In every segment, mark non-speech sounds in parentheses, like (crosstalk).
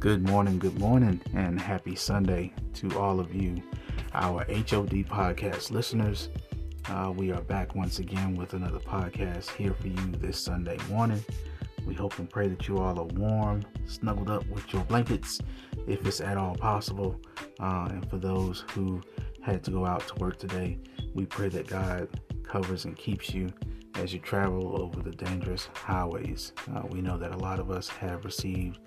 Good morning, good morning, and happy Sunday to all of you, our HOD podcast listeners. Uh, we are back once again with another podcast here for you this Sunday morning. We hope and pray that you all are warm, snuggled up with your blankets, if it's at all possible. Uh, and for those who had to go out to work today, we pray that God covers and keeps you as you travel over the dangerous highways. Uh, we know that a lot of us have received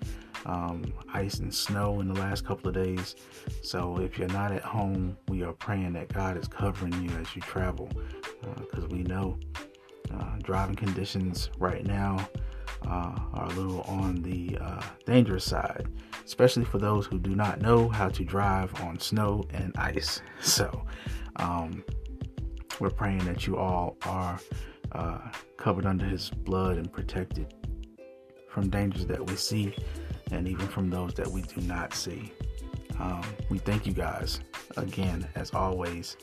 um, ice and snow in the last couple of days. So if you're not at home, we are praying that God is covering you as you travel because uh, we know uh, driving conditions right now uh, are a little on the uh, dangerous side, especially for those who do not know how to drive on snow and ice. (laughs) So um, we're praying that you all are uh, covered under His blood and protected from dangers that we see and even from those that we do not see. Um, we thank you guys again, as always,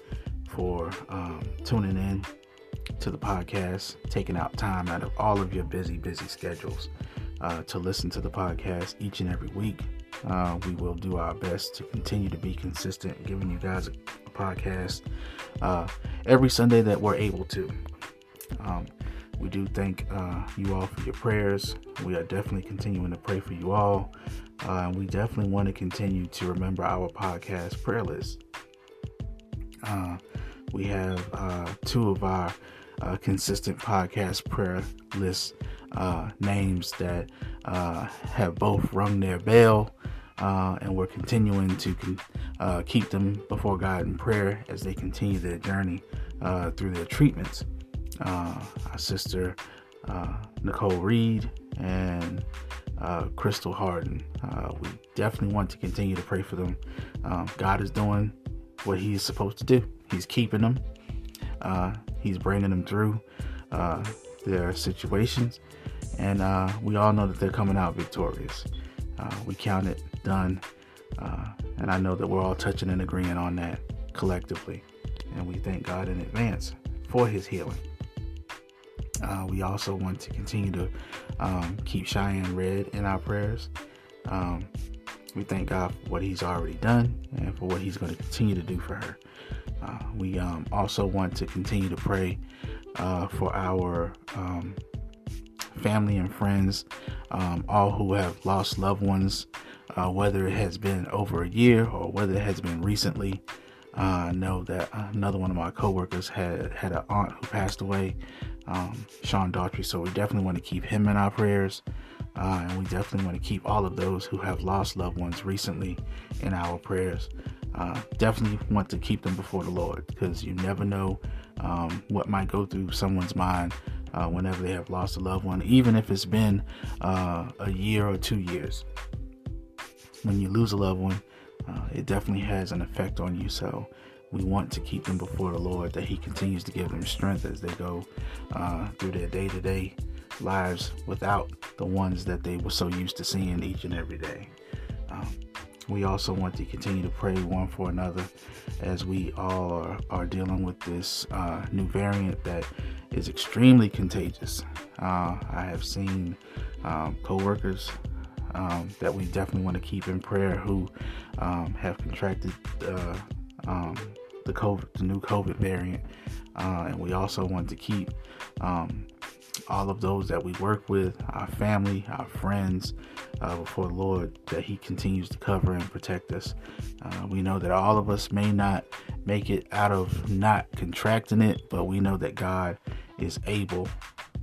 for um, tuning in to the podcast, taking out time out of all of your busy, busy schedules uh, to listen to the podcast each and every week. Uh, we will do our best to continue to be consistent, giving you guys a, podcast uh, every Sunday that we're able to. Um, we do thank uh, you all for your prayers. We are definitely continuing to pray for you all. Uh, we definitely want to continue to remember our podcast prayer list. Uh, we have uh, two of our uh, consistent podcast prayer list uh, names that have both rung their bell. and we're continuing to con- keep them before God in prayer as they continue their journey through their treatments uh, our sister uh, Nicole Reed and uh, Crystal Harden. Uh, we definitely want to continue to pray for them. Um, God is doing what He's supposed to do. He's keeping them. Uh, he's bringing them through uh, their situations, and we all know that they're coming out victorious. we count it done, and I know that we're all touching and agreeing on that collectively, and we thank God in advance for His healing. Uh, we also want to continue to um, keep Cheyenne Red in our prayers. Um, we thank God for what He's already done and for what He's going to continue to do for her. Uh, we um, also want to continue to pray uh, for our um, family and friends, um, all who have lost loved ones, uh, whether it has been over a year or whether it has been recently. Uh, I know that another one of my coworkers had had an aunt who passed away um, Sean Daughtry. So we definitely want to keep him in our prayers. Uh, and we definitely want to keep all of those who have lost loved ones recently in our prayers. Uh, definitely want to keep them before the Lord because you never know um, what might go through someone's mind uh, whenever they have lost a loved one, even if it's been uh, a year or two years. When you lose a loved one, uh, it definitely has an effect on you. So we want to keep them before the Lord, that He continues to give them strength as they go uh, through their day to day lives without the ones that they were so used to seeing each and every day. Um, we also want to continue to pray one for another as we all are, are dealing with this uh, new variant that is extremely contagious. Uh, I have seen um, co workers um, that we definitely want to keep in prayer who um, have contracted uh, um, the COVID, the new COVID variant, uh, and we also want to keep um, all of those that we work with, our family, our friends, uh, before the Lord, that He continues to cover and protect us. Uh, we know that all of us may not make it out of not contracting it, but we know that God is able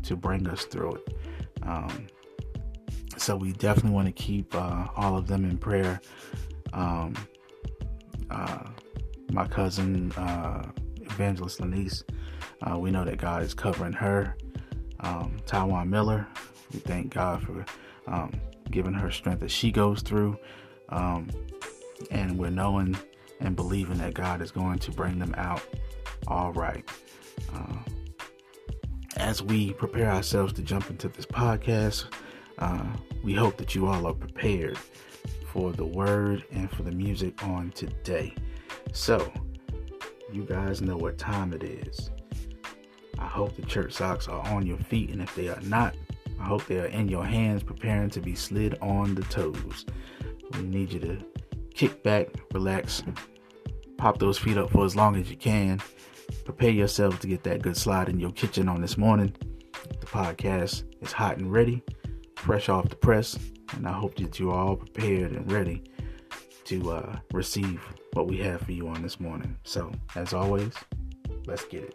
to bring us through it. Um, so we definitely want to keep uh, all of them in prayer. Um, uh, my cousin uh, Evangelist Lanice. Uh, we know that God is covering her. Um, Taiwan Miller, we thank God for um, giving her strength as she goes through. Um, and we're knowing and believing that God is going to bring them out all right. Uh, as we prepare ourselves to jump into this podcast, uh, we hope that you all are prepared for the word and for the music on today. So, you guys know what time it is. I hope the church socks are on your feet, and if they are not, I hope they are in your hands preparing to be slid on the toes. We need you to kick back, relax, pop those feet up for as long as you can. Prepare yourself to get that good slide in your kitchen on this morning. The podcast is hot and ready, fresh off the press, and I hope that you are all prepared and ready to uh, receive what we have for you on this morning. So, as always, let's get it.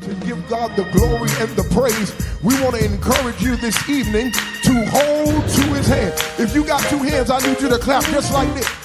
To give God the glory and the praise, we want to encourage you this evening to hold to his hand. If you got two hands, I need you to clap just like this.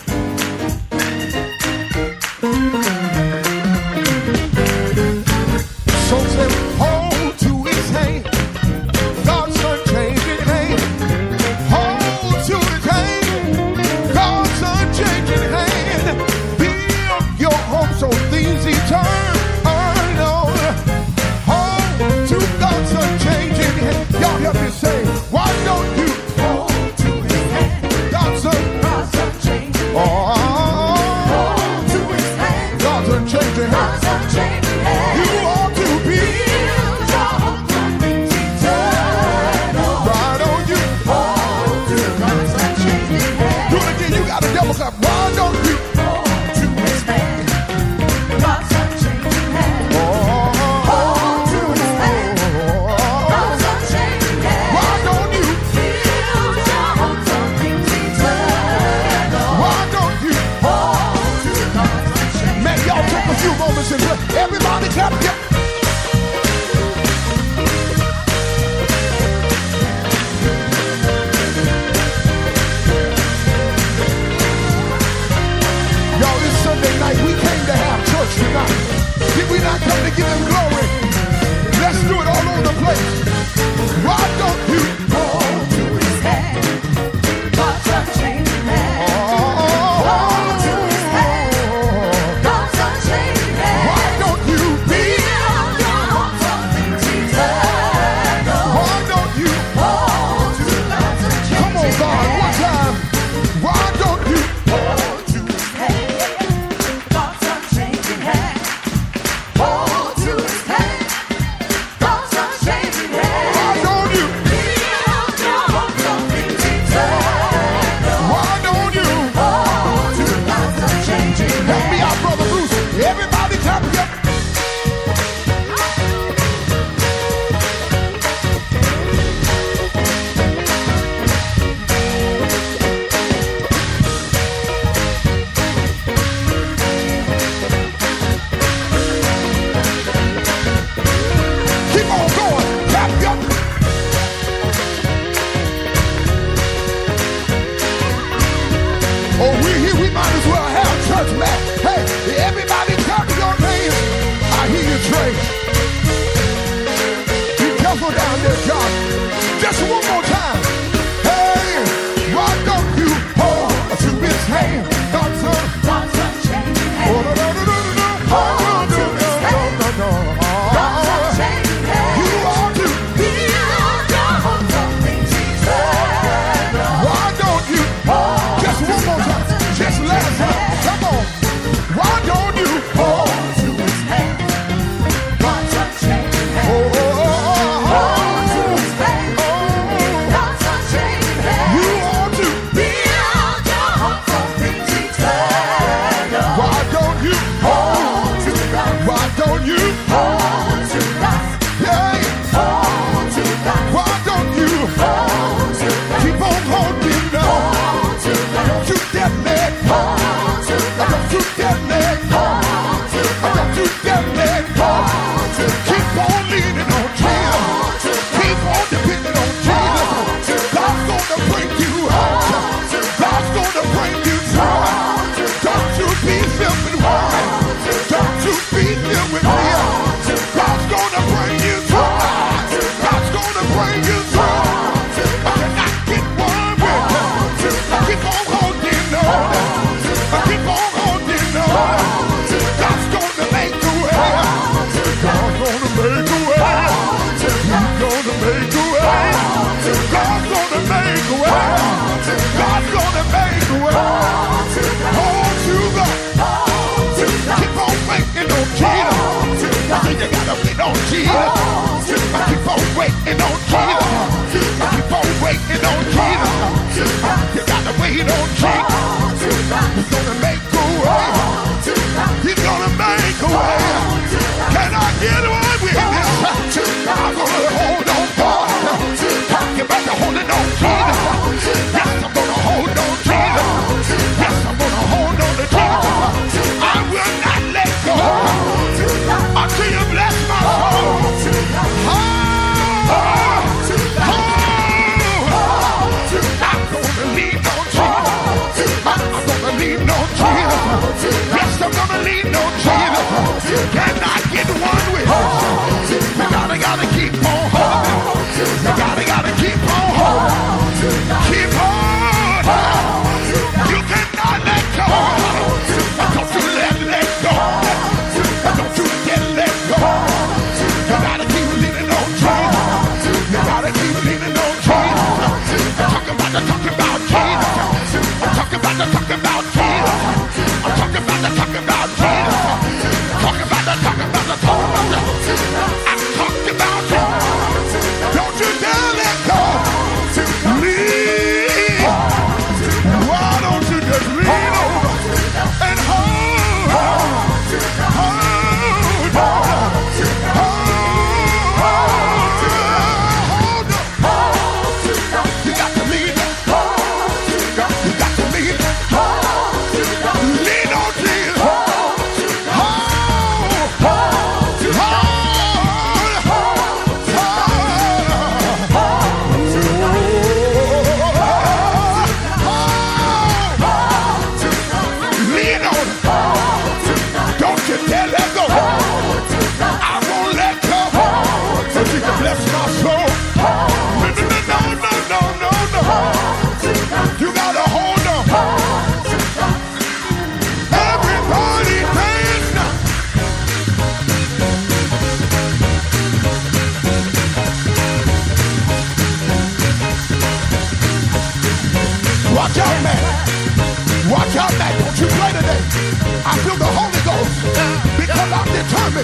to the me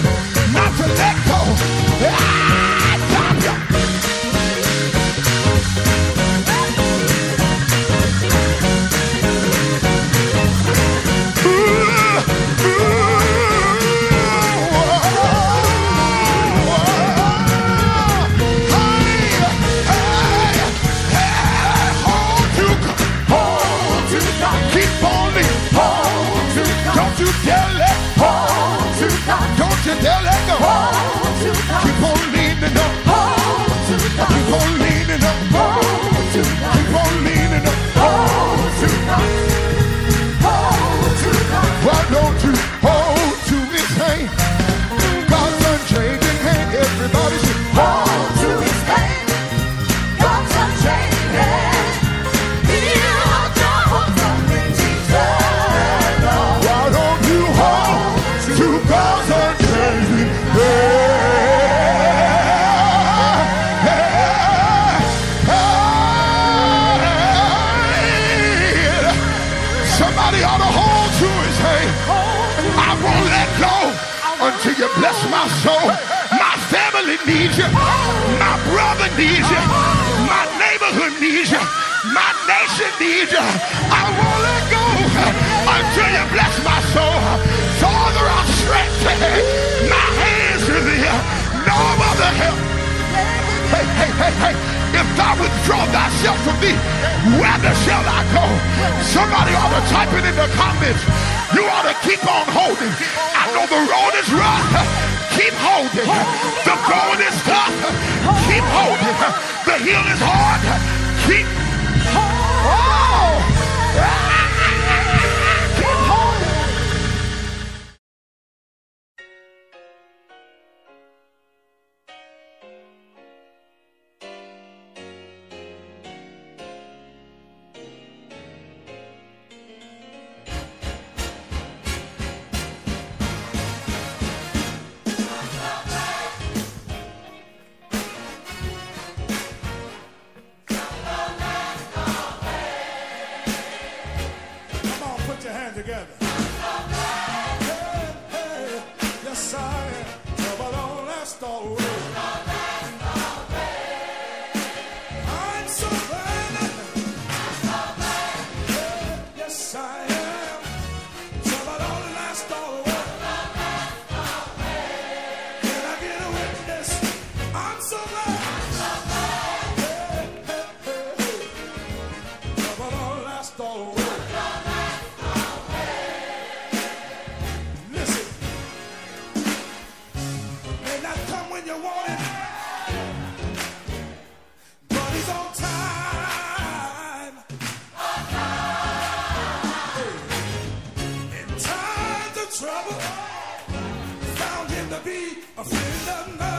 not to let go. Ah! to tell her go. Hold to Keep on leaning up. Hold to Keep on leaning up. Mine.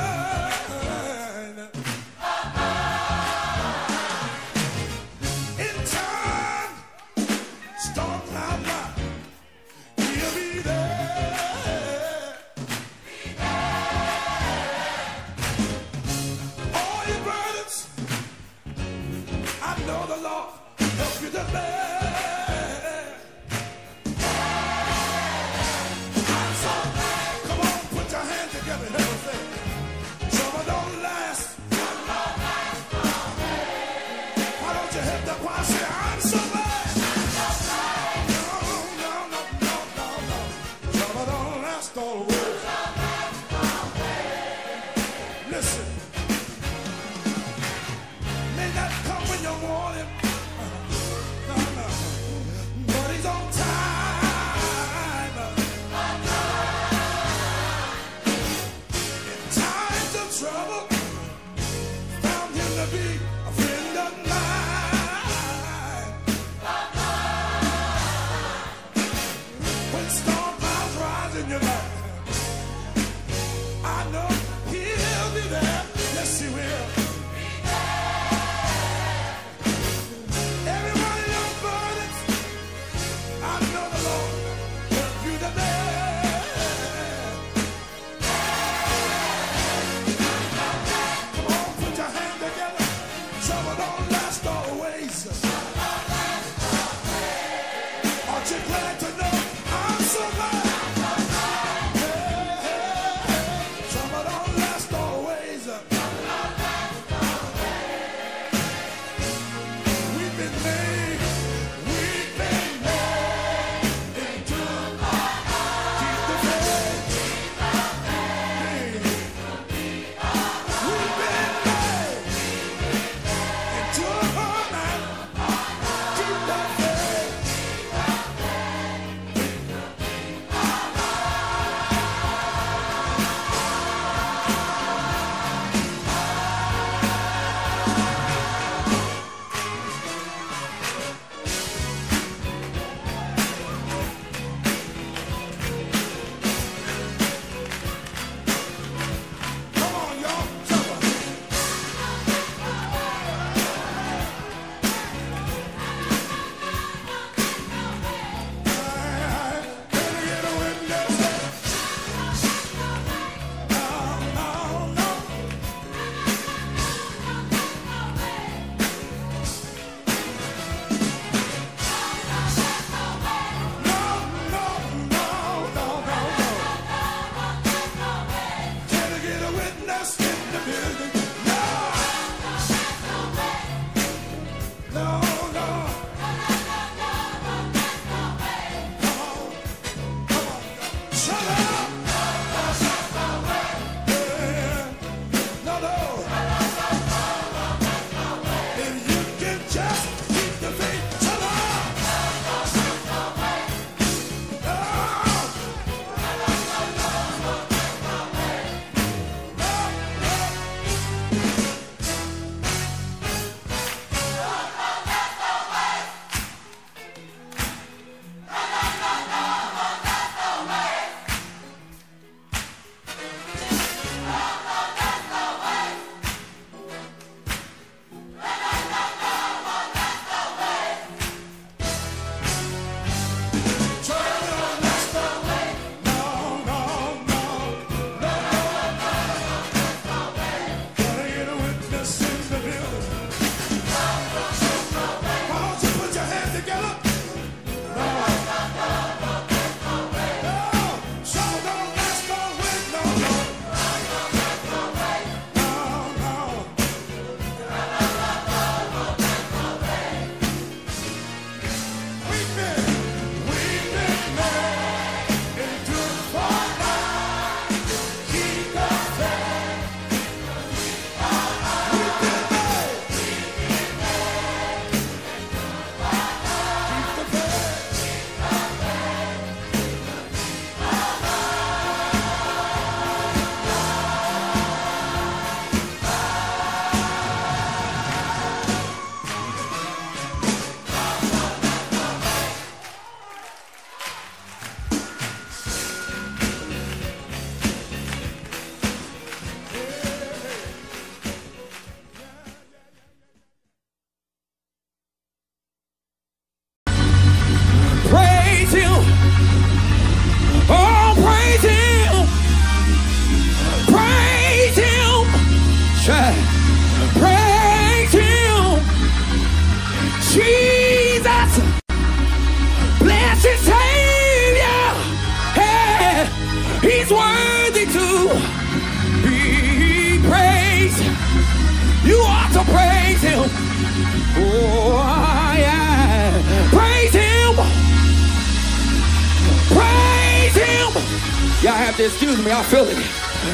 Y'all have to excuse me. I feel it.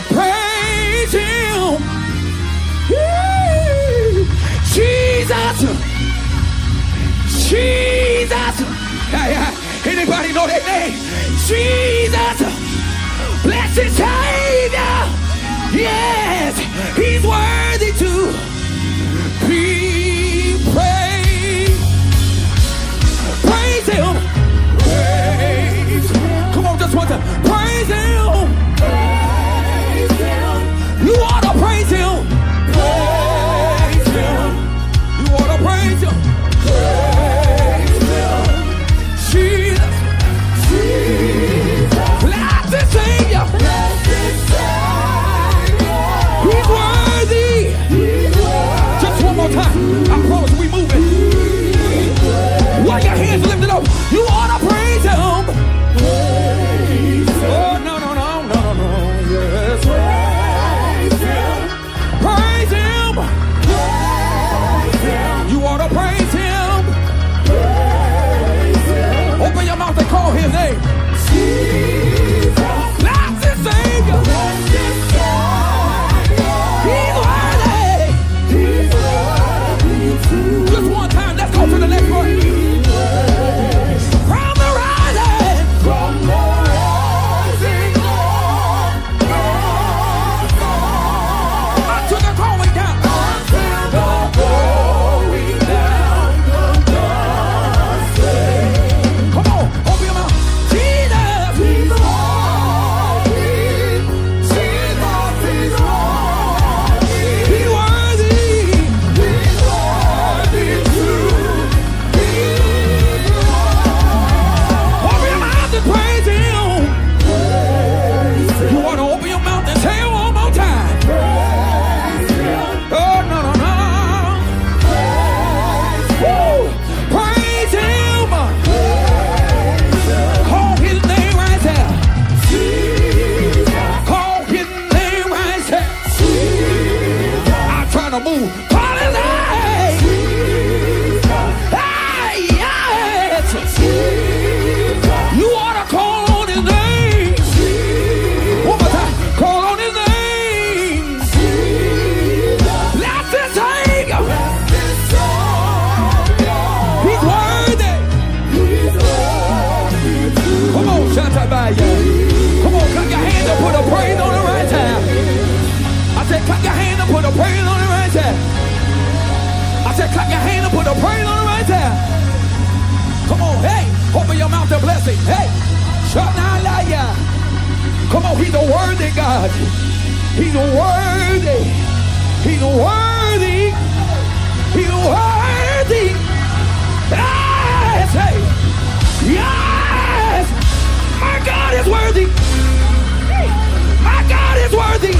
Praise him. Jesus. Jesus. Anybody know that name? Jesus. Blessed Savior. Yes, he's worthy to Time. Praise him. Praise him. You ought to praise him. Praise him. You ought to praise him. Praise him. Jesus. Jesus. Blessed Savior. He's worthy. Just one more time. We moving. Your hands lifted up, you ought God. He's worthy. He's worthy. He's worthy. Yes, hey. Yes. My God is worthy. My God is worthy.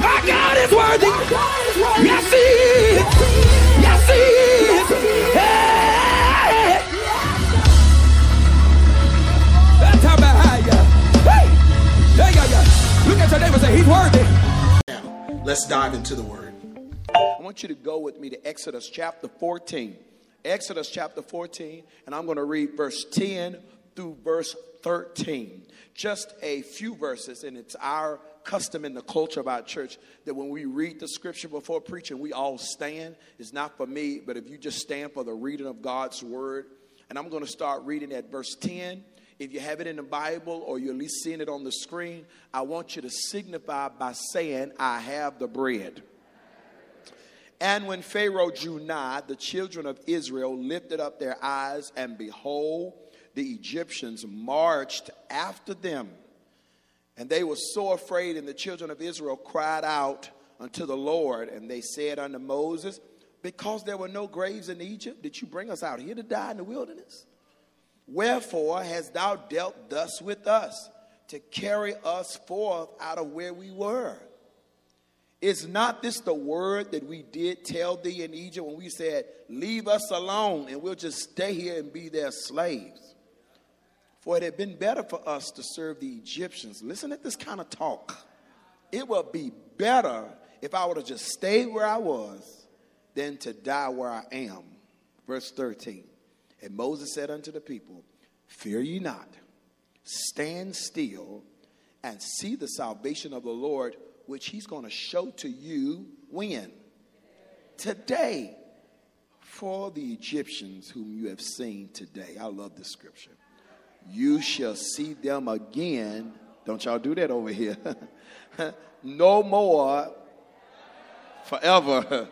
My God is worthy. Yes, he is. Your neighbor and say, he's worthy. Now, let's dive into the word. I want you to go with me to Exodus chapter 14. Exodus chapter 14, and I'm going to read verse 10 through verse 13. Just a few verses, and it's our custom in the culture of our church that when we read the scripture before preaching, we all stand. It's not for me, but if you just stand for the reading of God's word. And I'm going to start reading at verse 10. If you have it in the Bible or you're at least seeing it on the screen, I want you to signify by saying, I have the bread. And when Pharaoh drew nigh, the children of Israel lifted up their eyes, and behold, the Egyptians marched after them. And they were so afraid, and the children of Israel cried out unto the Lord, and they said unto Moses, Because there were no graves in Egypt, did you bring us out here to die in the wilderness? Wherefore hast thou dealt thus with us, to carry us forth out of where we were? Is not this the word that we did tell thee in Egypt when we said, Leave us alone and we'll just stay here and be their slaves? For it had been better for us to serve the Egyptians. Listen at this kind of talk. It would be better if I would have just stayed where I was than to die where I am. Verse 13. And Moses said unto the people, Fear ye not, stand still and see the salvation of the Lord, which he's going to show to you when? Today. For the Egyptians whom you have seen today. I love this scripture. You shall see them again. Don't y'all do that over here. (laughs) no more forever.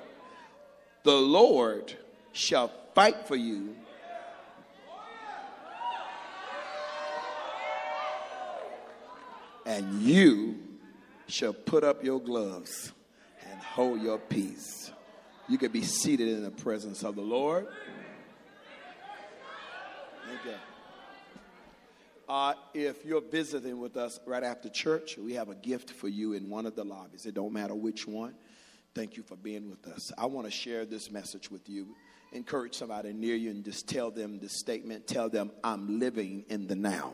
The Lord shall fight for you. And you shall put up your gloves and hold your peace. You can be seated in the presence of the Lord. You. Uh, if you're visiting with us right after church, we have a gift for you in one of the lobbies. It don't matter which one. Thank you for being with us. I want to share this message with you. Encourage somebody near you and just tell them the statement. Tell them, I'm living in the now.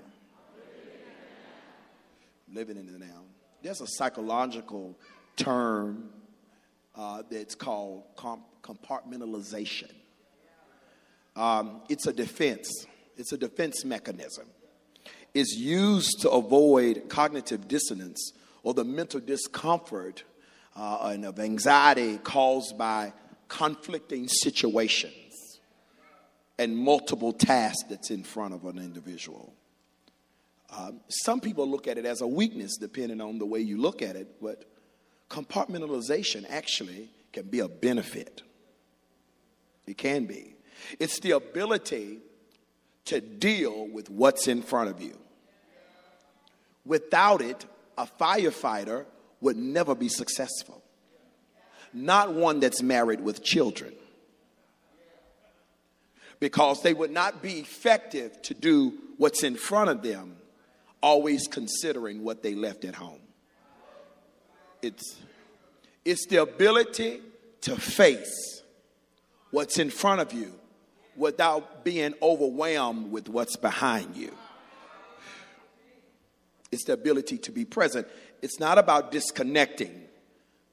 Living in the now. There's a psychological term uh, that's called comp- compartmentalization. Um, it's a defense. It's a defense mechanism. It's used to avoid cognitive dissonance or the mental discomfort uh, and of anxiety caused by conflicting situations and multiple tasks that's in front of an individual. Um, some people look at it as a weakness, depending on the way you look at it, but compartmentalization actually can be a benefit. It can be. It's the ability to deal with what's in front of you. Without it, a firefighter would never be successful. Not one that's married with children. Because they would not be effective to do what's in front of them, always considering what they left at home. It's, it's the ability to face what's in front of you without being overwhelmed with what's behind you. It's the ability to be present. It's not about disconnecting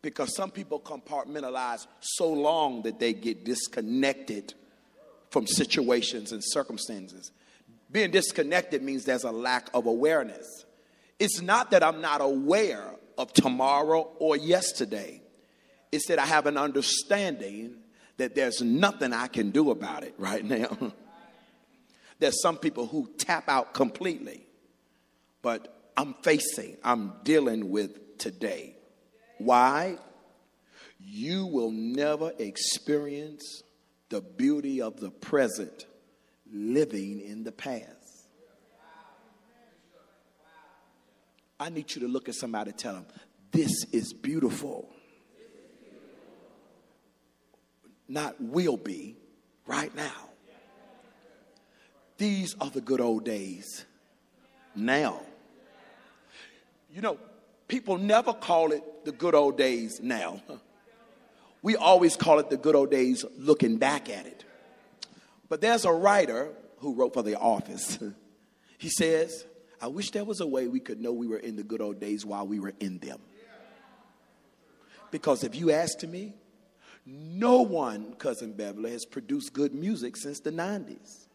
because some people compartmentalize so long that they get disconnected from situations and circumstances. Being disconnected means there's a lack of awareness. It's not that I'm not aware of tomorrow or yesterday, it's that I have an understanding that there's nothing I can do about it right now. (laughs) there's some people who tap out completely, but I'm facing, I'm dealing with today. Why? You will never experience the beauty of the present living in the past. I need you to look at somebody and tell them, This is beautiful. Not will be, right now. These are the good old days. Now. You know, people never call it the good old days now. (laughs) We always call it the good old days looking back at it. But there's a writer who wrote for The Office. (laughs) He says, I wish there was a way we could know we were in the good old days while we were in them. Because if you ask me, no one, Cousin Beverly, has produced good music since the 90s.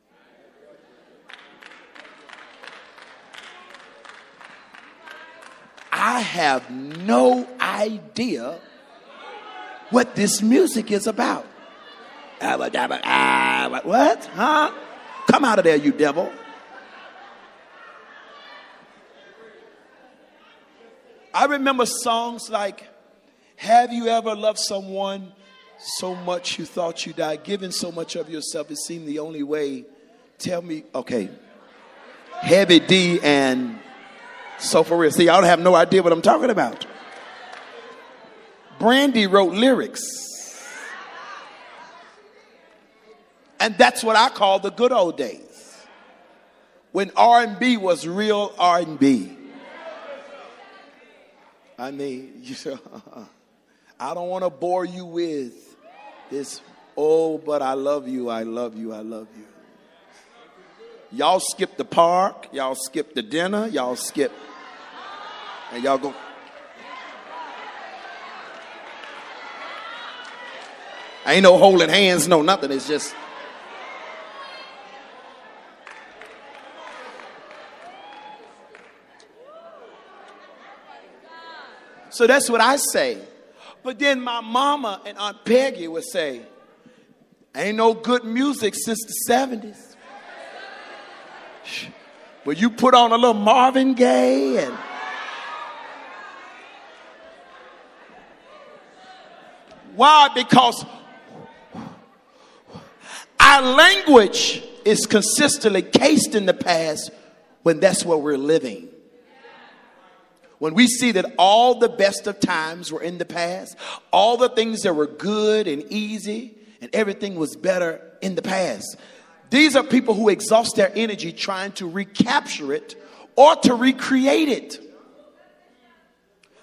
I have no idea what this music is about. What? Huh? Come out of there, you devil. I remember songs like, Have you ever loved someone so much you thought you died? Giving so much of yourself, it seemed the only way. Tell me, okay. Heavy D and so for real. See, y'all have no idea what I'm talking about. Brandy wrote lyrics. And that's what I call the good old days. When R&B was real R&B. I mean, (laughs) I don't want to bore you with this, oh, but I love you, I love you, I love you. Y'all skip the park, y'all skip the dinner, y'all skip, and y'all go. Ain't no holding hands, no nothing. It's just. So that's what I say. But then my mama and Aunt Peggy would say, Ain't no good music since the 70s. But (laughs) you put on a little Marvin Gaye and why? Because our language is consistently cased in the past when that's where we're living. When we see that all the best of times were in the past, all the things that were good and easy, and everything was better in the past. These are people who exhaust their energy trying to recapture it or to recreate it.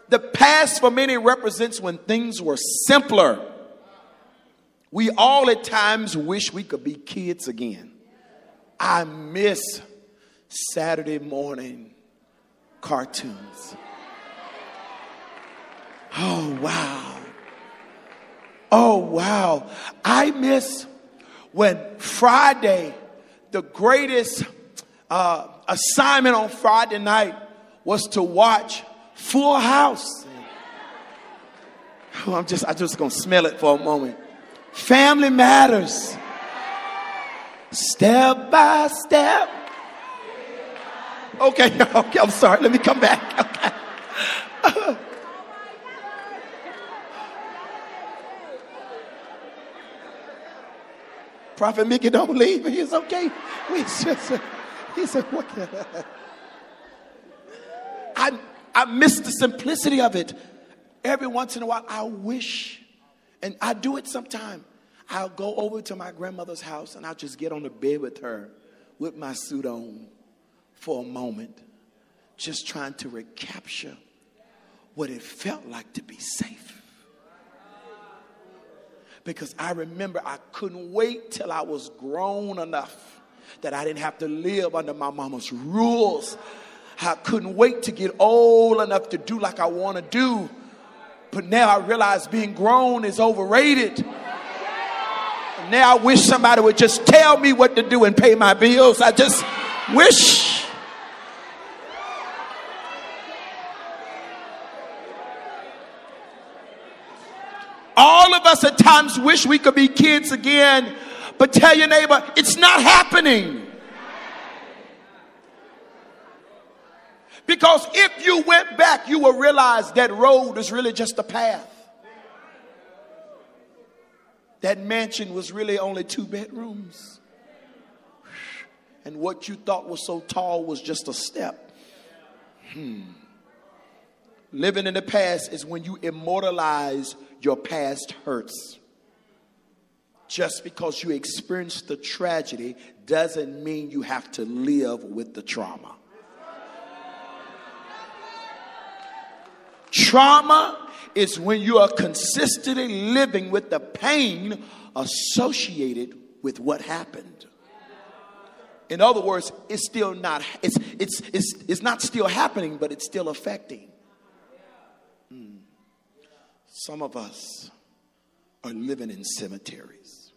The past for many represents when things were simpler. We all at times wish we could be kids again. I miss Saturday morning cartoons. Oh, wow. Oh, wow. I miss when Friday, the greatest uh, assignment on Friday night was to watch Full House. Oh, I'm just, I'm just gonna smell it for a moment. Family matters. Step by step. Okay, (laughs) okay, I'm sorry. Let me come back. Okay. (laughs) Prophet Mickey, don't leave. He's okay. We just, he said, what? I, I miss the simplicity of it. Every once in a while, I wish, and I do it sometime. I'll go over to my grandmother's house and I'll just get on the bed with her with my suit on for a moment, just trying to recapture what it felt like to be safe because I remember I couldn't wait till I was grown enough that I didn't have to live under my mama's rules. I couldn't wait to get old enough to do like I want to do. But now I realize being grown is overrated. Now I wish somebody would just tell me what to do and pay my bills. I just wish. All of us at times wish we could be kids again, but tell your neighbor, it's not happening. Because if you went back, you will realize that road is really just a path. That mansion was really only two bedrooms. And what you thought was so tall was just a step. Hmm. Living in the past is when you immortalize your past hurts. Just because you experienced the tragedy doesn't mean you have to live with the trauma. Trauma is when you are consistently living with the pain associated with what happened. In other words, it's still not it's it's it's, it's not still happening, but it's still affecting. Some of us are living in cemeteries,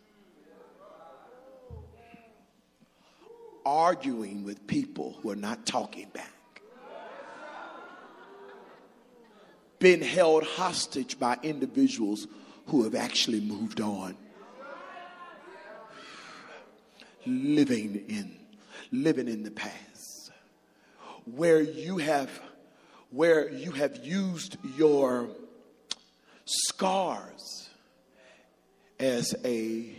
arguing with people who are not talking back, being held hostage by individuals who have actually moved on, living in living in the past, where you have where you have used your scars as a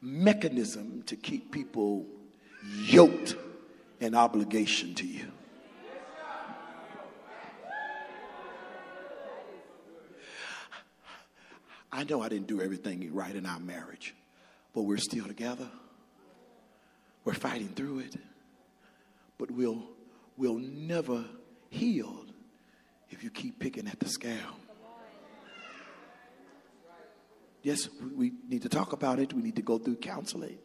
mechanism to keep people yoked in obligation to you. I know I didn't do everything right in our marriage, but we're still together. We're fighting through it, but we'll, we'll never heal if you keep picking at the scale. Yes, we need to talk about it. We need to go through counseling.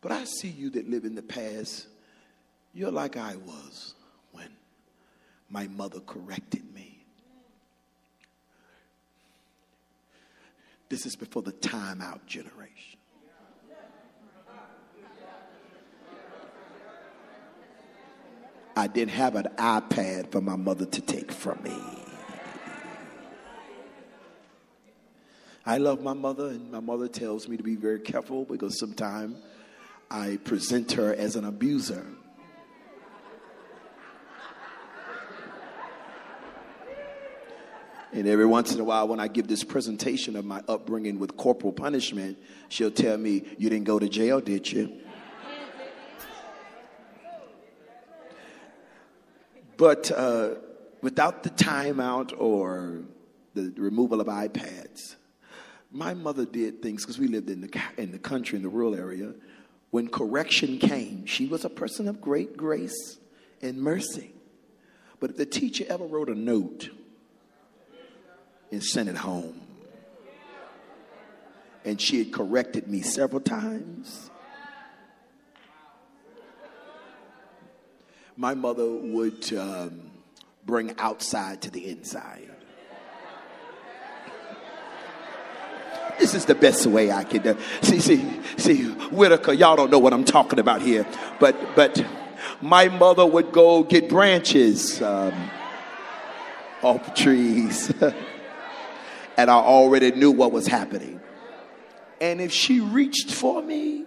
But I see you that live in the past. You're like I was when my mother corrected me. This is before the timeout generation. I didn't have an iPad for my mother to take from me. I love my mother, and my mother tells me to be very careful because sometimes I present her as an abuser. And every once in a while, when I give this presentation of my upbringing with corporal punishment, she'll tell me, You didn't go to jail, did you? But uh, without the timeout or the removal of iPads, my mother did things because we lived in the, in the country, in the rural area. When correction came, she was a person of great grace and mercy. But if the teacher ever wrote a note and sent it home, and she had corrected me several times, my mother would um, bring outside to the inside. This is the best way I can do. See, see, see, Whitaker, y'all don't know what I'm talking about here, but but my mother would go get branches um, off trees, (laughs) and I already knew what was happening. And if she reached for me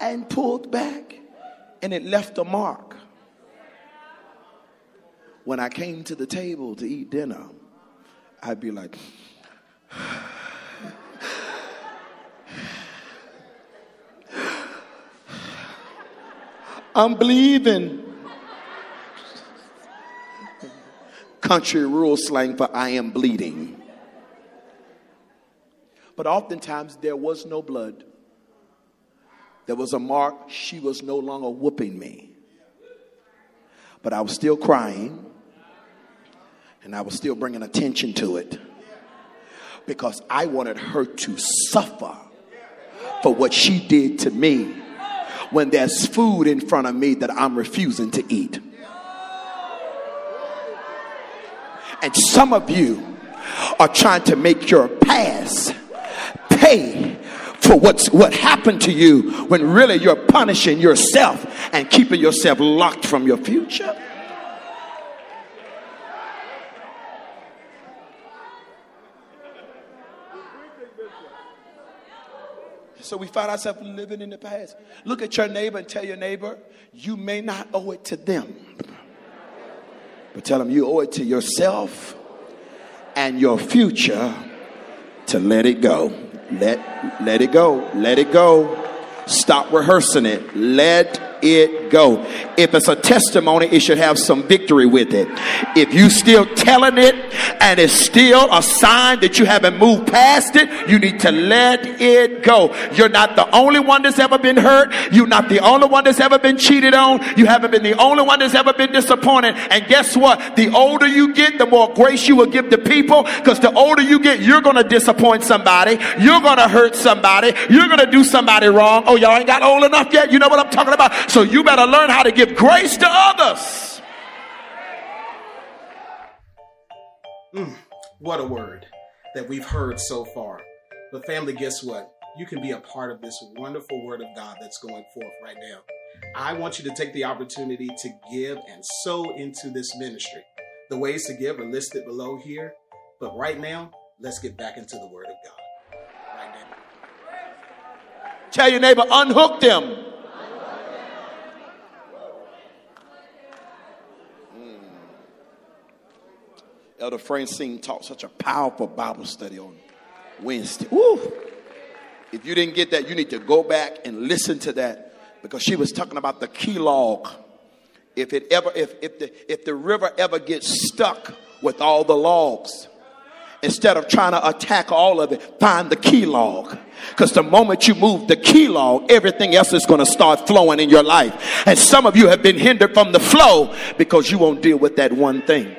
and pulled back, and it left a mark, when I came to the table to eat dinner, I'd be like. (sighs) I'm bleeding. Country rural slang for I am bleeding. But oftentimes there was no blood. There was a mark. She was no longer whooping me. But I was still crying. And I was still bringing attention to it. Because I wanted her to suffer for what she did to me when there's food in front of me that I'm refusing to eat. And some of you are trying to make your past pay for what's what happened to you when really you're punishing yourself and keeping yourself locked from your future. So we find ourselves living in the past. Look at your neighbor and tell your neighbor, you may not owe it to them. But tell them you owe it to yourself and your future to let it go. Let let it go. Let it go. Stop rehearsing it. Let it go. If it's a testimony, it should have some victory with it. If you still telling it and it's still a sign that you haven't moved past it, you need to let it go. You're not the only one that's ever been hurt. You're not the only one that's ever been cheated on. You haven't been the only one that's ever been disappointed. And guess what? The older you get, the more grace you will give to people because the older you get, you're going to disappoint somebody. You're going to hurt somebody. You're going to do somebody wrong. Oh, y'all ain't got old enough yet. You know what I'm talking about? So you better learn how to give grace to others. Mm, what a word that we've heard so far. But, family, guess what? You can be a part of this wonderful word of God that's going forth right now. I want you to take the opportunity to give and sow into this ministry. The ways to give are listed below here. But right now, let's get back into the word of God. Right now. Tell your neighbor, unhook them. Elder Francine taught such a powerful Bible study on Wednesday. Woo! If you didn't get that, you need to go back and listen to that because she was talking about the key log. If it ever, if, if the if the river ever gets stuck with all the logs, instead of trying to attack all of it, find the key log. Because the moment you move the key log, everything else is going to start flowing in your life. And some of you have been hindered from the flow because you won't deal with that one thing.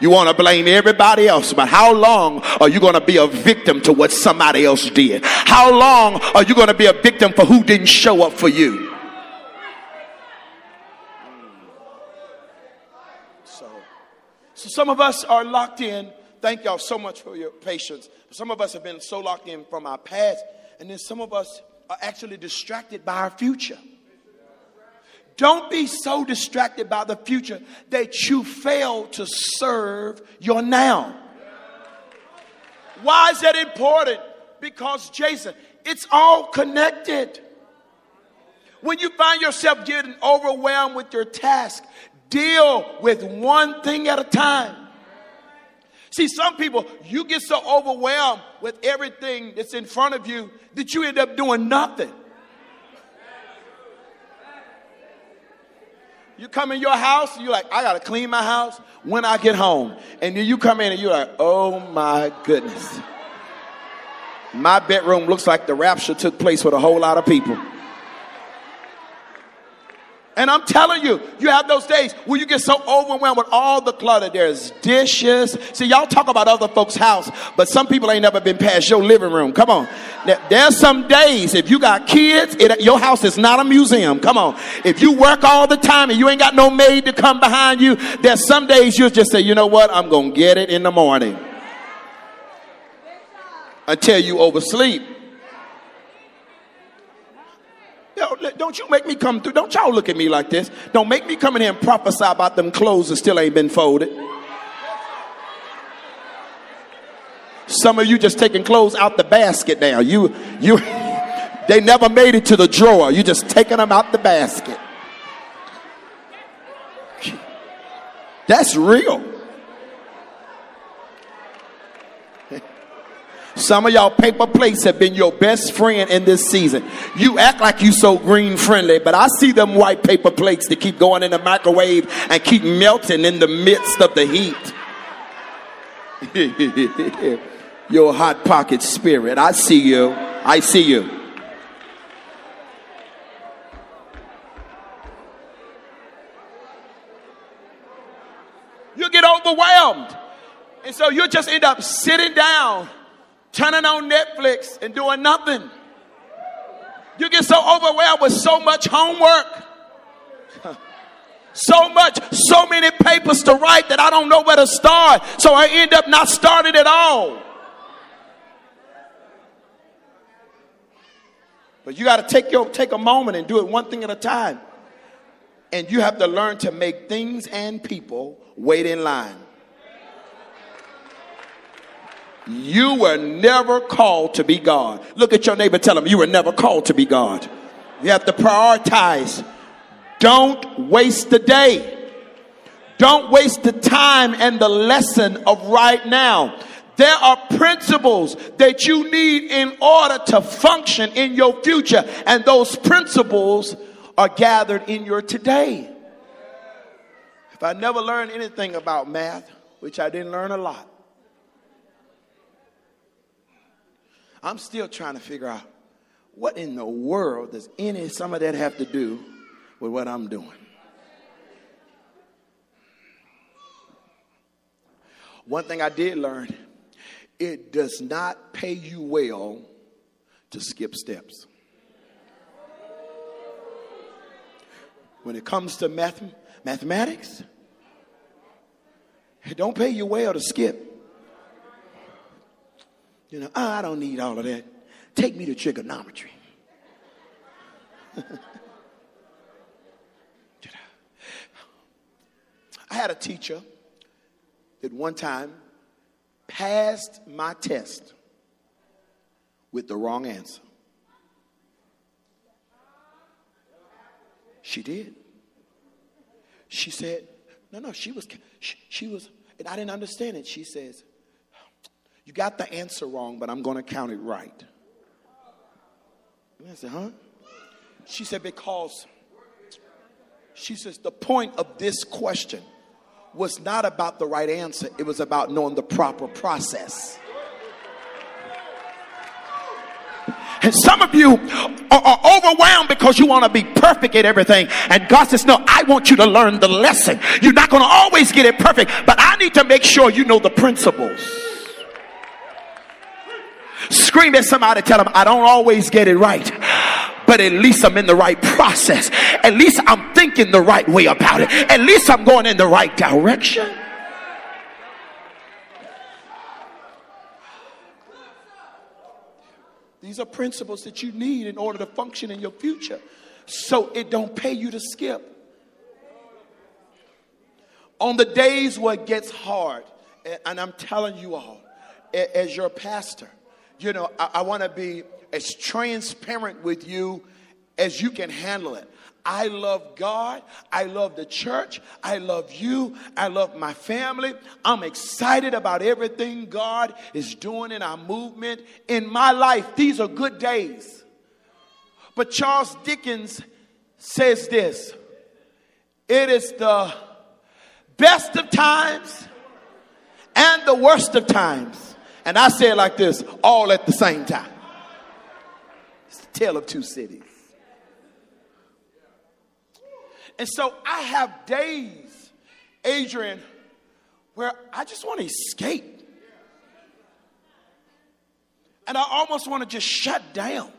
You want to blame everybody else, but how long are you going to be a victim to what somebody else did? How long are you going to be a victim for who didn't show up for you? So, so some of us are locked in thank y'all so much for your patience. Some of us have been so locked in from our past, and then some of us are actually distracted by our future. Don't be so distracted by the future that you fail to serve your now. Why is that important? Because, Jason, it's all connected. When you find yourself getting overwhelmed with your task, deal with one thing at a time. See, some people, you get so overwhelmed with everything that's in front of you that you end up doing nothing. You come in your house, and you're like, I gotta clean my house when I get home. And then you come in and you're like, oh my goodness. My bedroom looks like the rapture took place with a whole lot of people. And I'm telling you, you have those days where you get so overwhelmed with all the clutter. There's dishes. See, y'all talk about other folks' house, but some people ain't never been past your living room. Come on. There- There's some days, if you got kids, it, your house is not a museum. Come on. If you work all the time and you ain't got no maid to come behind you, there's some days you'll just say, you know what? I'm going to get it in the morning. Until you oversleep. Yo, don't you make me come through. Don't y'all look at me like this. Don't make me come in here and prophesy about them clothes that still ain't been folded. Some of you just taking clothes out the basket now. You, you, (laughs) they never made it to the drawer. You just taking them out the basket. That's real. Some of y'all paper plates have been your best friend in this season. You act like you so green friendly, but I see them white paper plates that keep going in the microwave and keep melting in the midst of the heat. (laughs) your hot pocket spirit. I see you. I see you. You get overwhelmed. And so you just end up sitting down, turning on Netflix and doing nothing. You get so overwhelmed with so much homework. (laughs) So much, so many papers to write that I don't know where to start. So I end up not starting at all. But you got to take your take a moment and do it one thing at a time. And you have to learn to make things and people wait in line. You were never called to be God. Look at your neighbor, tell him you were never called to be God. You have to prioritize. Don't waste the day. Don't waste the time and the lesson of right now. There are principles that you need in order to function in your future, and those principles are gathered in your today. If I never learned anything about math, which I didn't learn a lot, I'm still trying to figure out what in the world does any some of that have to do with what I'm doing. One thing I did learn, it does not pay you well to skip steps. When it comes to math, mathematics, it don't pay you well to skip. You know, "Oh, I don't need all of that. Take me to trigonometry. (laughs) I had a teacher that one time passed my test with the wrong answer. She did. She said, no, no, she was, she, she was, and I didn't understand it. She says, you got the answer wrong, but I'm going to count it right. And I said, huh? She said, because she says, the point of this question was not about the right answer, it was about knowing the proper process. And some of you are, are overwhelmed because you want to be perfect at everything. And God says, No, I want you to learn the lesson. You're not going to always get it perfect, but I need to make sure you know the principles. Scream at somebody, tell them, I don't always get it right. But at least I'm in the right process. At least I'm thinking the right way about it. At least I'm going in the right direction. These are principles that you need in order to function in your future. So it don't pay you to skip. On the days where it gets hard, and I'm telling you all, as your pastor, you know, I, I want to be as transparent with you as you can handle it. I love God. I love the church. I love you. I love my family. I'm excited about everything God is doing in our movement. In my life, these are good days. But Charles Dickens says this it is the best of times and the worst of times. And I say it like this all at the same time. It's the tale of two cities. And so I have days, Adrian, where I just want to escape. And I almost want to just shut down.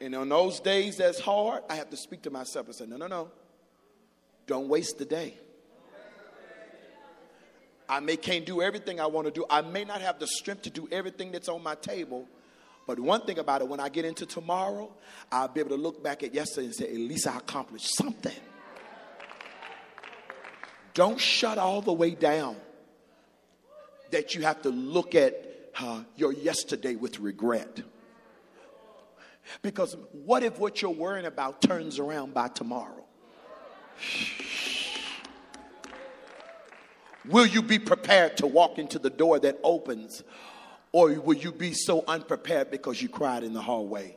And on those days that's hard, I have to speak to myself and say, no, no, no. Don't waste the day. I may can't do everything I want to do. I may not have the strength to do everything that's on my table. But one thing about it, when I get into tomorrow, I'll be able to look back at yesterday and say, at least I accomplished something. Don't shut all the way down that you have to look at uh, your yesterday with regret. Because what if what you're worrying about turns around by tomorrow? Will you be prepared to walk into the door that opens? Or will you be so unprepared because you cried in the hallway?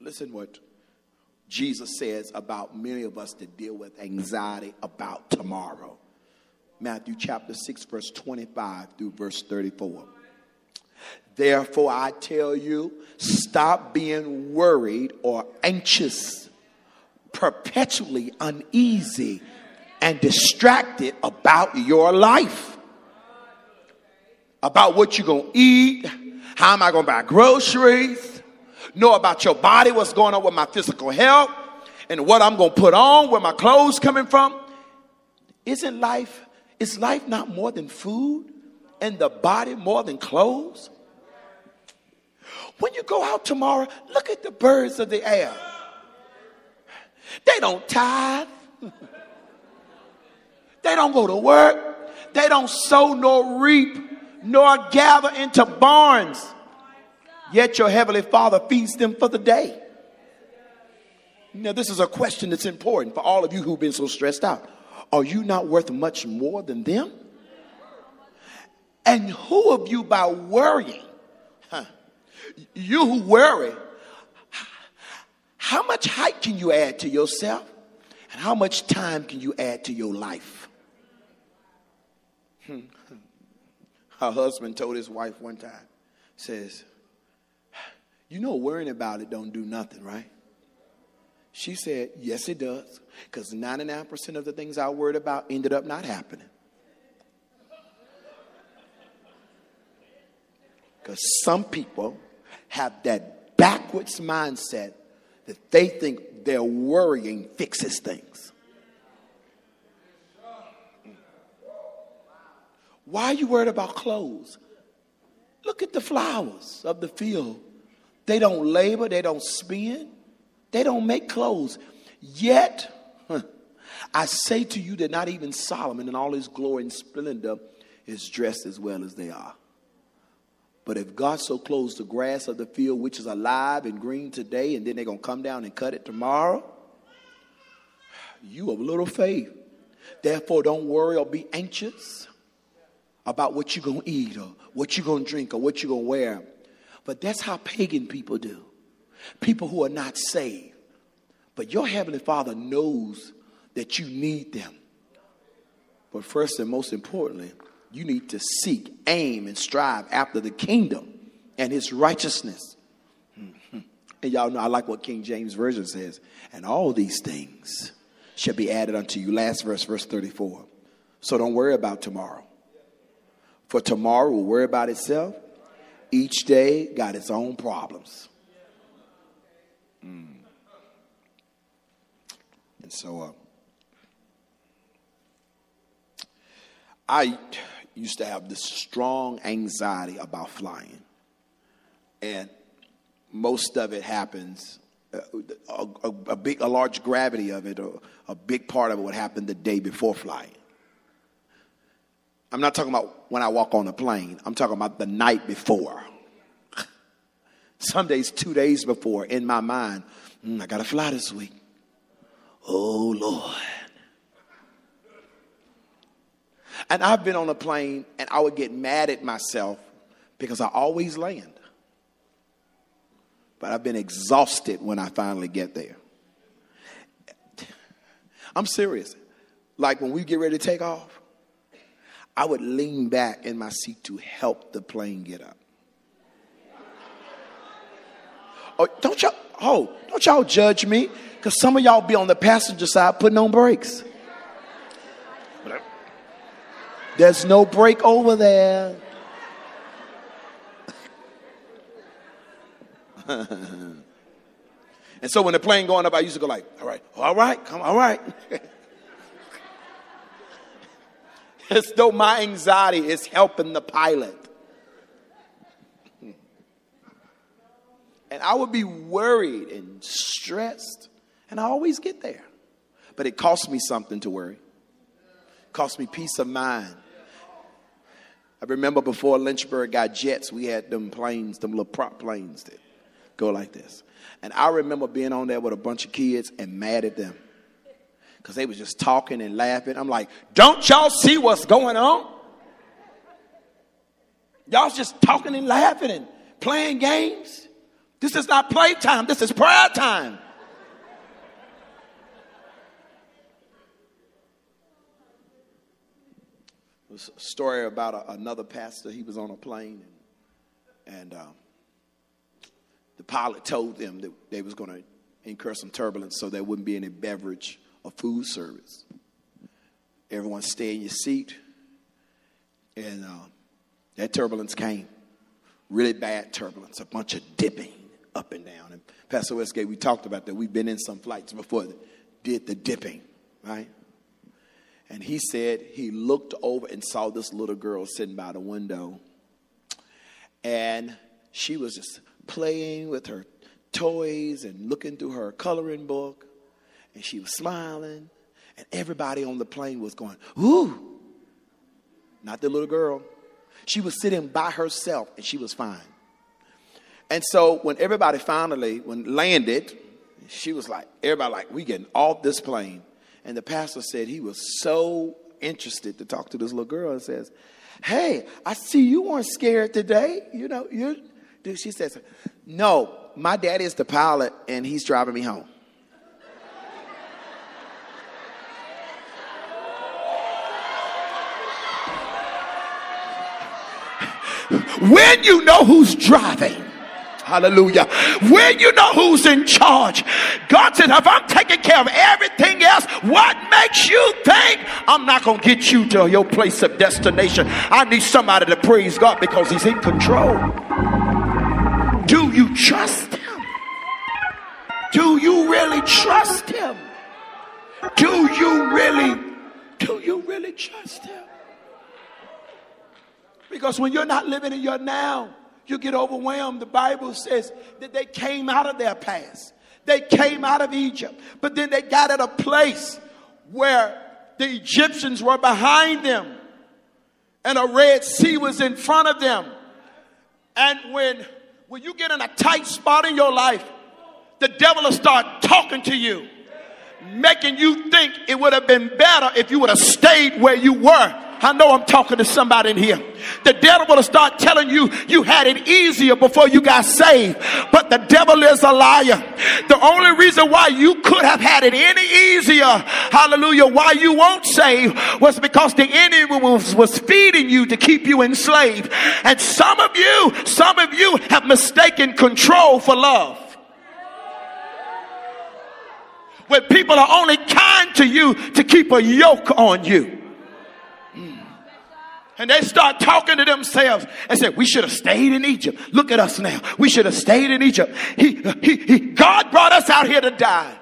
Listen what Jesus says about many of us that deal with anxiety about tomorrow. Matthew chapter 6, verse 25 through verse 34. Therefore, I tell you, stop being worried or anxious, perpetually uneasy, and distracted about your life. About what you're going to eat, how am I going to buy groceries, know about your body, what's going on with my physical health, and what I'm going to put on, where my clothes coming from. Isn't life, is life not more than food and the body more than clothes? When you go out tomorrow, look at the birds of the air. They don't tithe. They don't go to work. They don't sow nor reap nor gather into barns. Yet your heavenly Father feeds them for the day. Now, this is a question that's important for all of you who've been so stressed out. Are you not worth much more than them? And who of you, by worrying, huh, you who worry, how much height can you add to yourself? And how much time can you add to your life? Hmm. (laughs) Her husband told his wife one time, says, You know, worrying about it don't do nothing, right? She said, Yes, it does. Because 99% of the things I worried about ended up not happening. (laughs) Because some people have that backwards mindset that they think their worrying fixes things. Why are you worried about clothes? Look at the flowers of the field. They don't labor, they don't spin, they don't make clothes. Yet, I say to you that not even Solomon in all his glory and splendor is dressed as well as they are. But if God so clothes the grass of the field, which is alive and green today, and then they're going to come down and cut it tomorrow, you have little faith. Therefore, don't worry or be anxious about what you're going to eat or what you're going to drink or what you're going to wear. But that's how pagan people do. People who are not saved. But your Heavenly Father knows that you need them. But first and most importantly, you need to seek, aim, and strive after the kingdom and His righteousness. Mhm. And y'all know I like what King James Version says. And all these things shall be added unto you. Last verse, verse 34. So don't worry about tomorrow. For tomorrow will worry about itself. Each day got its own problems. Mm. And so, uh, I, used to have this strong anxiety about flying. And most of it happens, uh, a, a, a big, a large gravity of it, or a big part of it would happen the day before flying. I'm not talking about when I walk on a plane. I'm talking about the night before. (laughs) Some days, two days before, in my mind, "Mm, I got to fly this week. Oh, Lord. And I've been on a plane and I would get mad at myself because I always land. But I've been exhausted when I finally get there. I'm serious. Like when we get ready to take off, I would lean back in my seat to help the plane get up. Oh, don't y'all, oh, don't y'all judge me, because some of y'all be on the passenger side putting on brakes. There's no brake over there. (laughs) and so when the plane going up, I used to go like, all right, all right, come, all right. (laughs) As though my anxiety is helping the pilot. And I would be worried and stressed. And I always get there. But it costs me something to worry. It costs me peace of mind. I remember before Lynchburg got jets, we had them planes, them little prop planes that go like this. And I remember being on there with a bunch of kids and mad at them. Because they was just talking and laughing. I'm like, don't y'all see what's going on? Y'all's just talking and laughing and playing games. This is not playtime, this is prayer time. Was a story about a, another pastor. He was on a plane, and, and um, the pilot told them that they was going to incur some turbulence, so there wouldn't be any beverage or food service. Everyone stay in your seat, and uh, that turbulence came, really bad turbulence, a bunch of dipping up and down. And Pastor Westgate, we talked about that. We've been in some flights before that did the dipping, right? And he said he looked over and saw this little girl sitting by the window. And she was just playing with her toys and looking through her coloring book. And she was smiling. And everybody on the plane was going, Ooh. Not the little girl. She was sitting by herself and she was fine. And so when everybody finally when landed, she was like, everybody like, we getting off this plane. And the pastor said he was so interested to talk to this little girl and says, Hey, I see you weren't scared today. You know, you dude, she says, No, my daddy is the pilot and he's driving me home. (laughs) when you know who's driving, Hallelujah. When you know who's in charge, God said, if I'm taking care of everything else, what makes you think I'm not going to get you to your place of destination? I need somebody to praise God because He's in control. Do you trust Him? Do you really trust Him? Do you really, do you really trust Him? Because when you're not living in your now, you get overwhelmed. The Bible says that they came out of their past. They came out of Egypt, but then they got at a place where the Egyptians were behind them and a Red Sea was in front of them. And when, when you get in a tight spot in your life, the devil will start talking to you, making you think it would have been better if you would have stayed where you were. I know I'm talking to somebody in here. The devil will start telling you you had it easier before you got saved. But the devil is a liar. The only reason why you could have had it any easier, hallelujah, why you won't save was because the enemy was, was feeding you to keep you enslaved. And some of you, some of you have mistaken control for love. When people are only kind to you to keep a yoke on you and they start talking to themselves and say, "We should have stayed in Egypt. Look at us now. We should have stayed in Egypt. He, he, he, God brought us out here to die."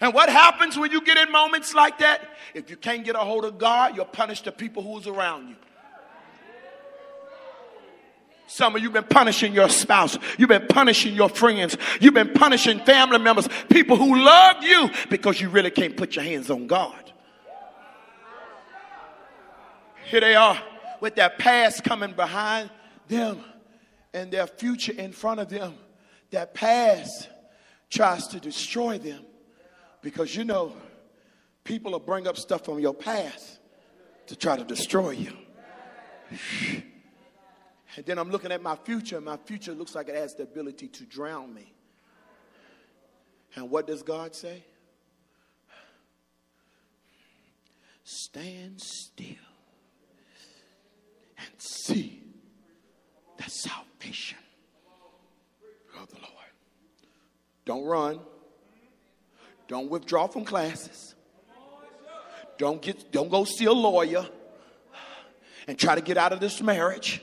And what happens when you get in moments like that? If you can't get a hold of God, you'll punish the people who's around you. Some of you been punishing your spouse. You've been punishing your friends. You've been punishing family members, people who love you because you really can't put your hands on God. Here they are with their past coming behind them and their future in front of them. Their past tries to destroy them because you know people will bring up stuff from your past to try to destroy you. And then I'm looking at my future, and my future looks like it has the ability to drown me. And what does God say? Stand still and see the salvation of the Lord. Don't run. Don't withdraw from classes. Don't get don't go see a lawyer and try to get out of this marriage.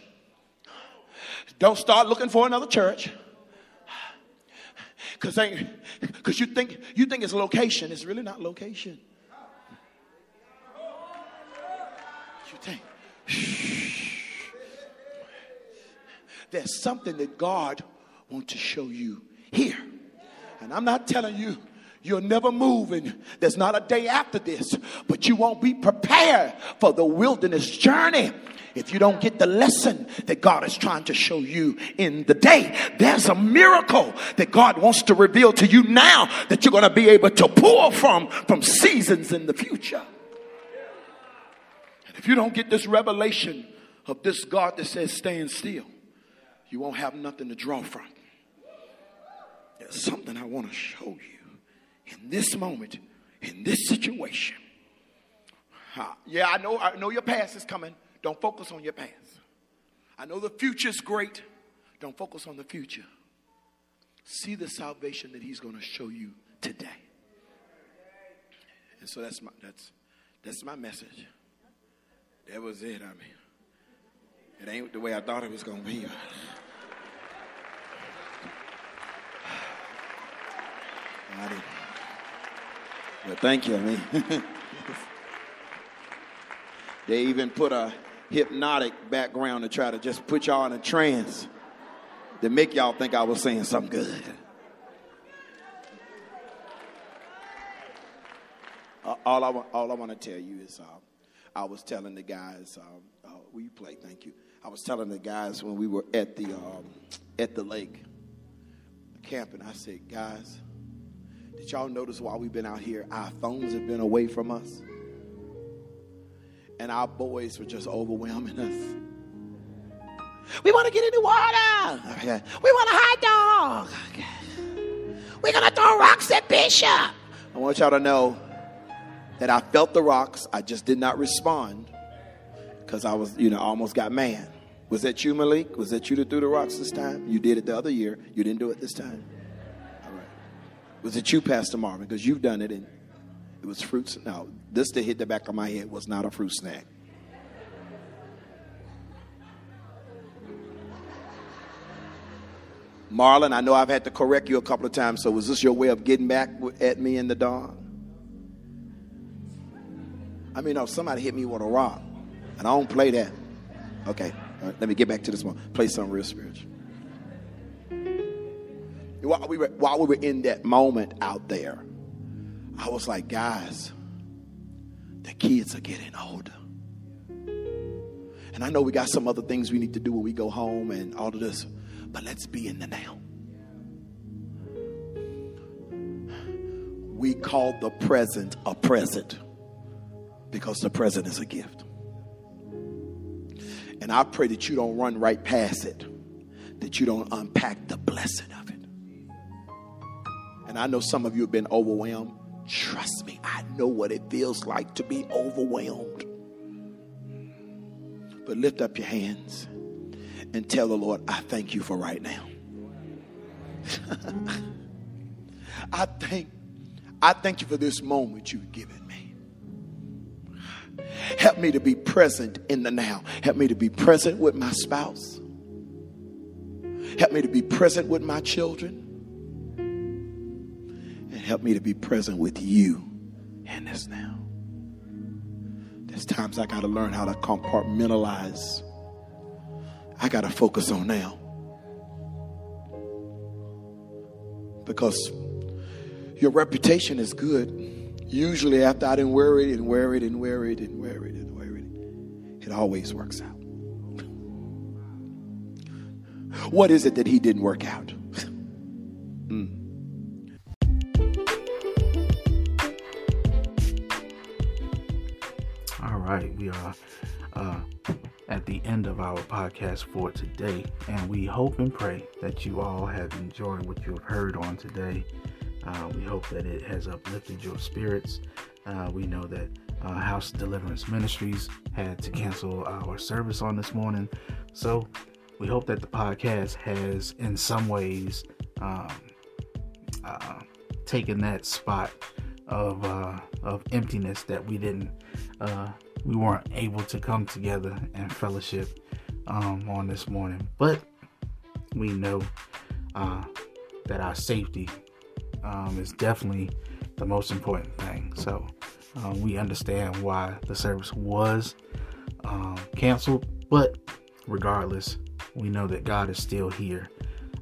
Don't start looking for another church. Cause ain't cause you think you think it's location. It's really not location. You think there's something that God wants to show you here. And I'm not telling you you're never moving. there's not a day after this, but you won't be prepared for the wilderness journey if you don't get the lesson that God is trying to show you in the day. There's a miracle that God wants to reveal to you now that you're going to be able to pull from from seasons in the future. And if you don't get this revelation of this God that says stand still, you won't have nothing to draw from. There's something I want to show you in this moment, in this situation. Uh, yeah, I know, I know your past is coming. Don't focus on your past. I know the future's great. Don't focus on the future. See the salvation that he's going to show you today. And so that's my that's that's my message. That was it. I mean, it ain't the way I thought it was going to be. I didn't. But thank you. I mean, (laughs) they even put a hypnotic background to try to just put y'all in a trance to make y'all think I was saying something good. Uh, all I all I want to tell you is, uh, I was telling the guys, um, uh, will you play? Thank you. I was telling the guys when we were at the um, at the lake camping. I said, guys, did y'all notice while we've been out here, our phones have been away from us? And our boys were just overwhelming (laughs) us. We want to get in the water. We want a hot dog. We're to throw rocks at Bishop. I want y'all to know that I felt the rocks. I just did not respond because I was, you know, almost got mad. Was that you, Malik? Was that you that threw the rocks this time? You did it the other year. You didn't do it this time. All right. Was it you, Pastor Marvin? Because you've done it and it was fruits. Now, this that hit the back of my head was not a fruit snack. Marlon, I know I've had to correct you a couple of times, so was this your way of getting back at me in the dawn? I mean, no, somebody hit me with a rock, and I don't play that. Okay, let me get back to this one. Play something real spiritual while we were while we were in that moment out there, I was like, guys, the kids are getting older. And I know we got some other things we need to do when we go home and all of this, but let's be in the now. We call the present a present because the present is a gift. And I pray that you don't run right past it, that you don't unpack the blessing of it. And I know some of you have been overwhelmed. Trust me, I know what it feels like to be overwhelmed. But lift up your hands and tell the Lord, I thank you for right now. (laughs) I thank I thank you for this moment you've given. Help me to be present in the now. Help me to be present with my spouse. Help me to be present with my children And help me to be present with you in this now. There's times I got to learn how to compartmentalize. I got to focus on now. Because your reputation is good. Usually, after I didn't worry and worried and worried and worried and worried, it It always works out. What is it that he didn't work out? Mm. All right, we are uh, at the end of our podcast for today, and we hope and pray that you all have enjoyed what you have heard on today. Uh, we hope that it has uplifted your spirits. Uh, we know that uh, House Deliverance Ministries had to cancel our service on this morning, so we hope that the podcast has, in some ways, um, uh, taken that spot of uh, of emptiness that we didn't uh, we weren't able to come together and fellowship um, on this morning. But we know that our safety um, is definitely the most important thing. So um, we understand why the service was um, canceled, but regardless, we know that God is still here.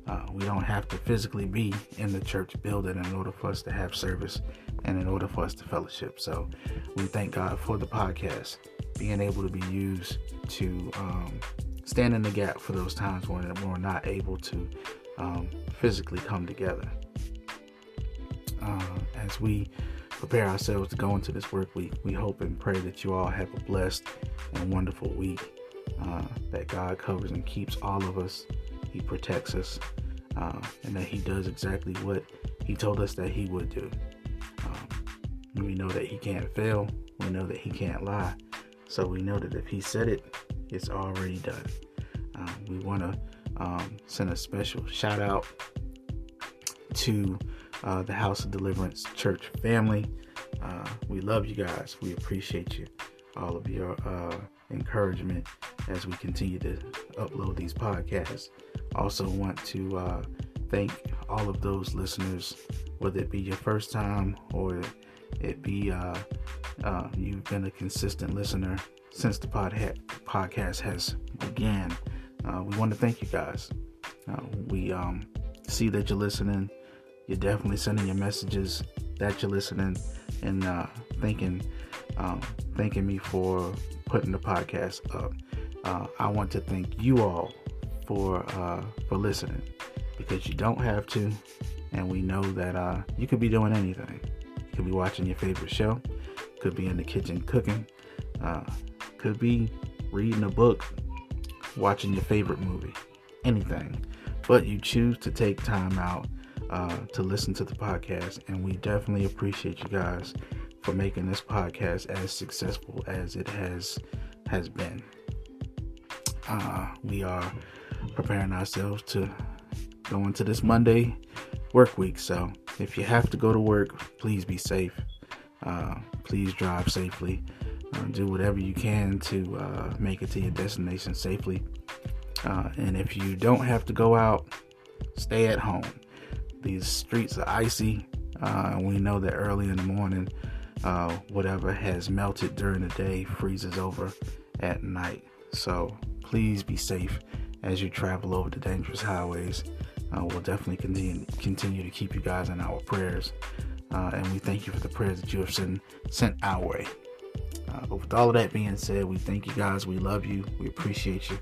Uh, we don't have to physically be in the church building in order for us to have service and in order for us to fellowship. So we thank God for the podcast being able to be used to um, stand in the gap for those times when we're not able to um, physically come together. Uh, as we prepare ourselves to go into this work week, we hope and pray that you all have a blessed and wonderful week. Uh, that God covers and keeps all of us. He protects us, uh, and that He does exactly what He told us that He would do. Um, we know that He can't fail. We know that He can't lie. So we know that if He said it, it's already done. Uh, we want to um, send a special shout out to uh, the House of Deliverance Church family. Uh, we love you guys. We appreciate you, all of your uh, encouragement as we continue to upload these podcasts. Also, want to uh, thank all of those listeners, whether it be your first time or it be uh, uh, you've been a consistent listener since the pod podcast has began. We want to thank you guys. We um, see that you're listening. You're definitely sending your messages that you're listening and uh, thanking um, thanking me for putting the podcast up. Uh, I want to thank you all for uh, for listening because you don't have to, and we know that uh, you could be doing anything. You could be watching your favorite show, could be in the kitchen cooking, uh, could be reading a book, watching your favorite movie, anything. But you choose to take time out uh, to listen to the podcast, and we definitely appreciate you guys for making this podcast as successful as it has has been. Uh, we are preparing ourselves to go into this Monday work week. So if you have to go to work, please be safe. Uh, please drive safely. Uh, do whatever you can to uh, make it to your destination safely. Uh, and if you don't have to go out, stay at home. These streets are icy. Uh, we know that early in the morning, uh, whatever has melted during the day freezes over at night. So please be safe as you travel over the dangerous highways. Uh, we'll definitely continue, continue to keep you guys in our prayers. Uh, and we thank you for the prayers that you have sent, sent our way. Uh, but with all of that being said, we thank you guys. We love you. We appreciate you.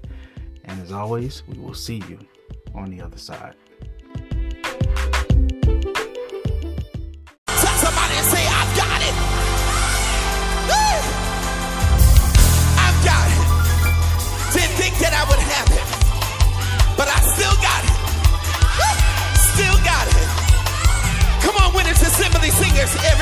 And as always, we will see you on the other side. That I would have it, but I still got it. Woo! Still got it. Come on, Winners Assembly singers, everybody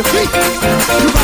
your feet. You